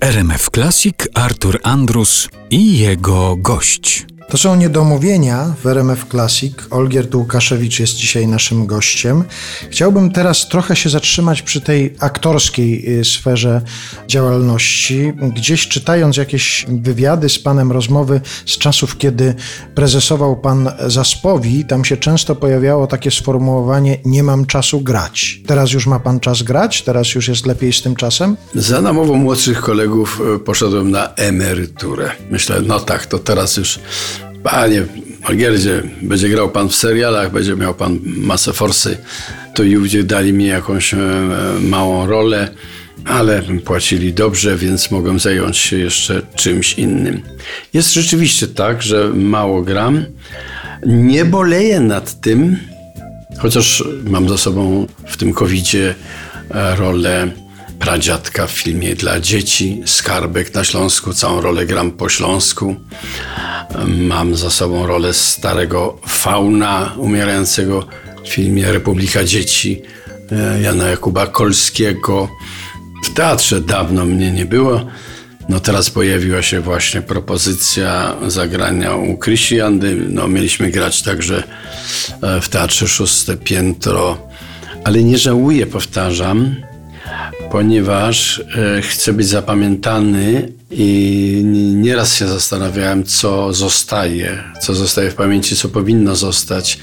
RMF Classic Artur Andrus i jego gość. To są niedomówienia w RMF Classic. Olgierd Łukaszewicz jest dzisiaj naszym gościem. Chciałbym teraz trochę się zatrzymać przy tej aktorskiej y, sferze działalności. Gdzieś czytając jakieś wywiady z panem, rozmowy z czasów, kiedy prezesował pan Zaspowi, tam się często pojawiało takie sformułowanie nie mam czasu grać. Teraz już ma pan czas grać? Teraz już jest lepiej z tym czasem? Za namową młodszych kolegów y, poszedłem na emeryturę. Myślę, no tak, to teraz już Panie Olgierdzie, będzie grał pan w serialach, będzie miał pan masę forsy. To i ówdzie dali mi jakąś e, małą rolę, ale płacili dobrze, więc mogłem zająć się jeszcze czymś innym. Jest rzeczywiście tak, że mało gram. Nie boleję nad tym, chociaż mam za sobą w tym covidzie e, rolę pradziadka w filmie dla dzieci, Skarbek na Śląsku, całą rolę gram po śląsku. Mam za sobą rolę starego fauna umierającego w filmie Republika Dzieci e, Jana Jakuba Kolskiego. W teatrze dawno mnie nie było. No teraz pojawiła się właśnie propozycja zagrania u Krysiandy. No mieliśmy grać także e, w Teatrze Szóste Piętro. Ale nie żałuję, powtarzam, ponieważ e, chcę być zapamiętany i nieraz się zastanawiałem, co zostaje, co zostaje w pamięci, co powinno zostać.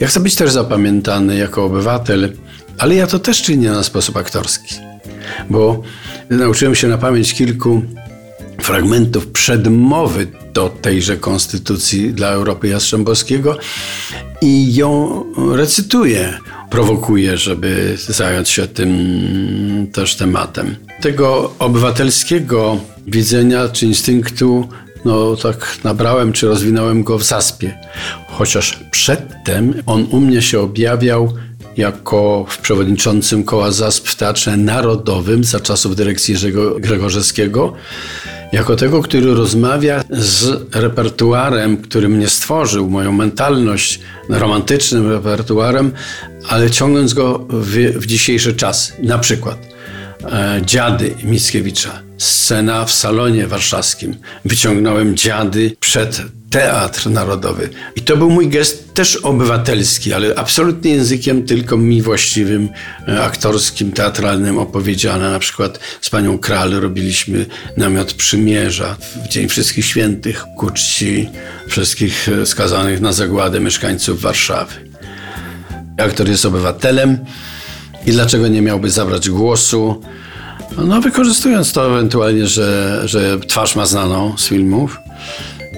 Ja chcę być też zapamiętany jako obywatel, ale ja to też czynię na sposób aktorski, bo nauczyłem się na pamięć kilku fragmentów przedmowy do tejże konstytucji dla Europy Jastrzębowskiego i ją recytuję prowokuje, żeby zająć się tym też tematem. Tego obywatelskiego widzenia czy instynktu, no tak nabrałem czy rozwinąłem go w zaspie. Chociaż przedtem on u mnie się objawiał jako w przewodniczącym koła ZASP w Teatrze Narodowym za czasów dyrekcji Jerzego Gregorzewskiego jako tego, który rozmawia z repertuarem, który mnie stworzył, moją mentalność, romantycznym repertuarem, ale ciągnąc go w, w dzisiejszy czas. Na przykład Dziady Mickiewicza, scena w salonie warszawskim. Wyciągnąłem dziady przed Teatr Narodowy. I to był mój gest też obywatelski, ale absolutnie językiem tylko mi właściwym, e, aktorskim, teatralnym opowiedziane. Na przykład z panią Kral robiliśmy namiot przymierza w Dzień Wszystkich Świętych ku czci wszystkich e, skazanych na zagładę mieszkańców Warszawy. Aktor jest obywatelem i dlaczego nie miałby zabrać głosu? No, wykorzystując to ewentualnie, że, że twarz ma znaną z filmów,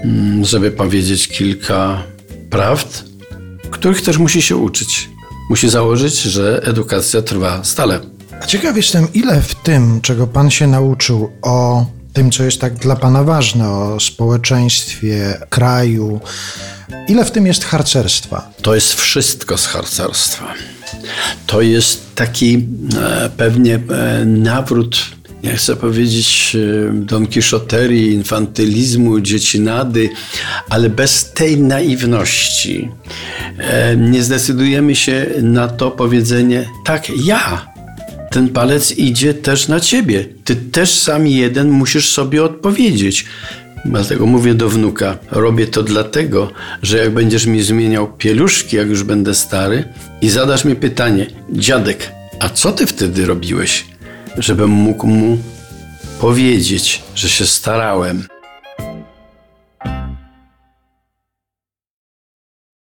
Mm, żeby powiedzieć kilka prawd, których też musi się uczyć. Musi założyć, że edukacja trwa stale. A ciekaw jestem, ile w tym, czego pan się nauczył o tym, co jest tak dla pana ważne, o społeczeństwie, kraju, ile w tym jest harcerstwa? To jest wszystko z harcerstwa. To jest taki e, pewnie e, nawrót nie chcę powiedzieć e, Don Kiszoterii, infantylizmu, dziecinady, ale bez tej naiwności nie zdecydujemy się na to powiedzenie, tak, ja. Ten palec idzie też na ciebie. Ty też sam jeden musisz sobie odpowiedzieć. Dlatego mówię do wnuka, robię to dlatego, że jak będziesz mi zmieniał pieluszki, jak już będę stary, i zadasz mi pytanie, dziadek, a co ty wtedy robiłeś? żebym mógł mu powiedzieć, że się starałem.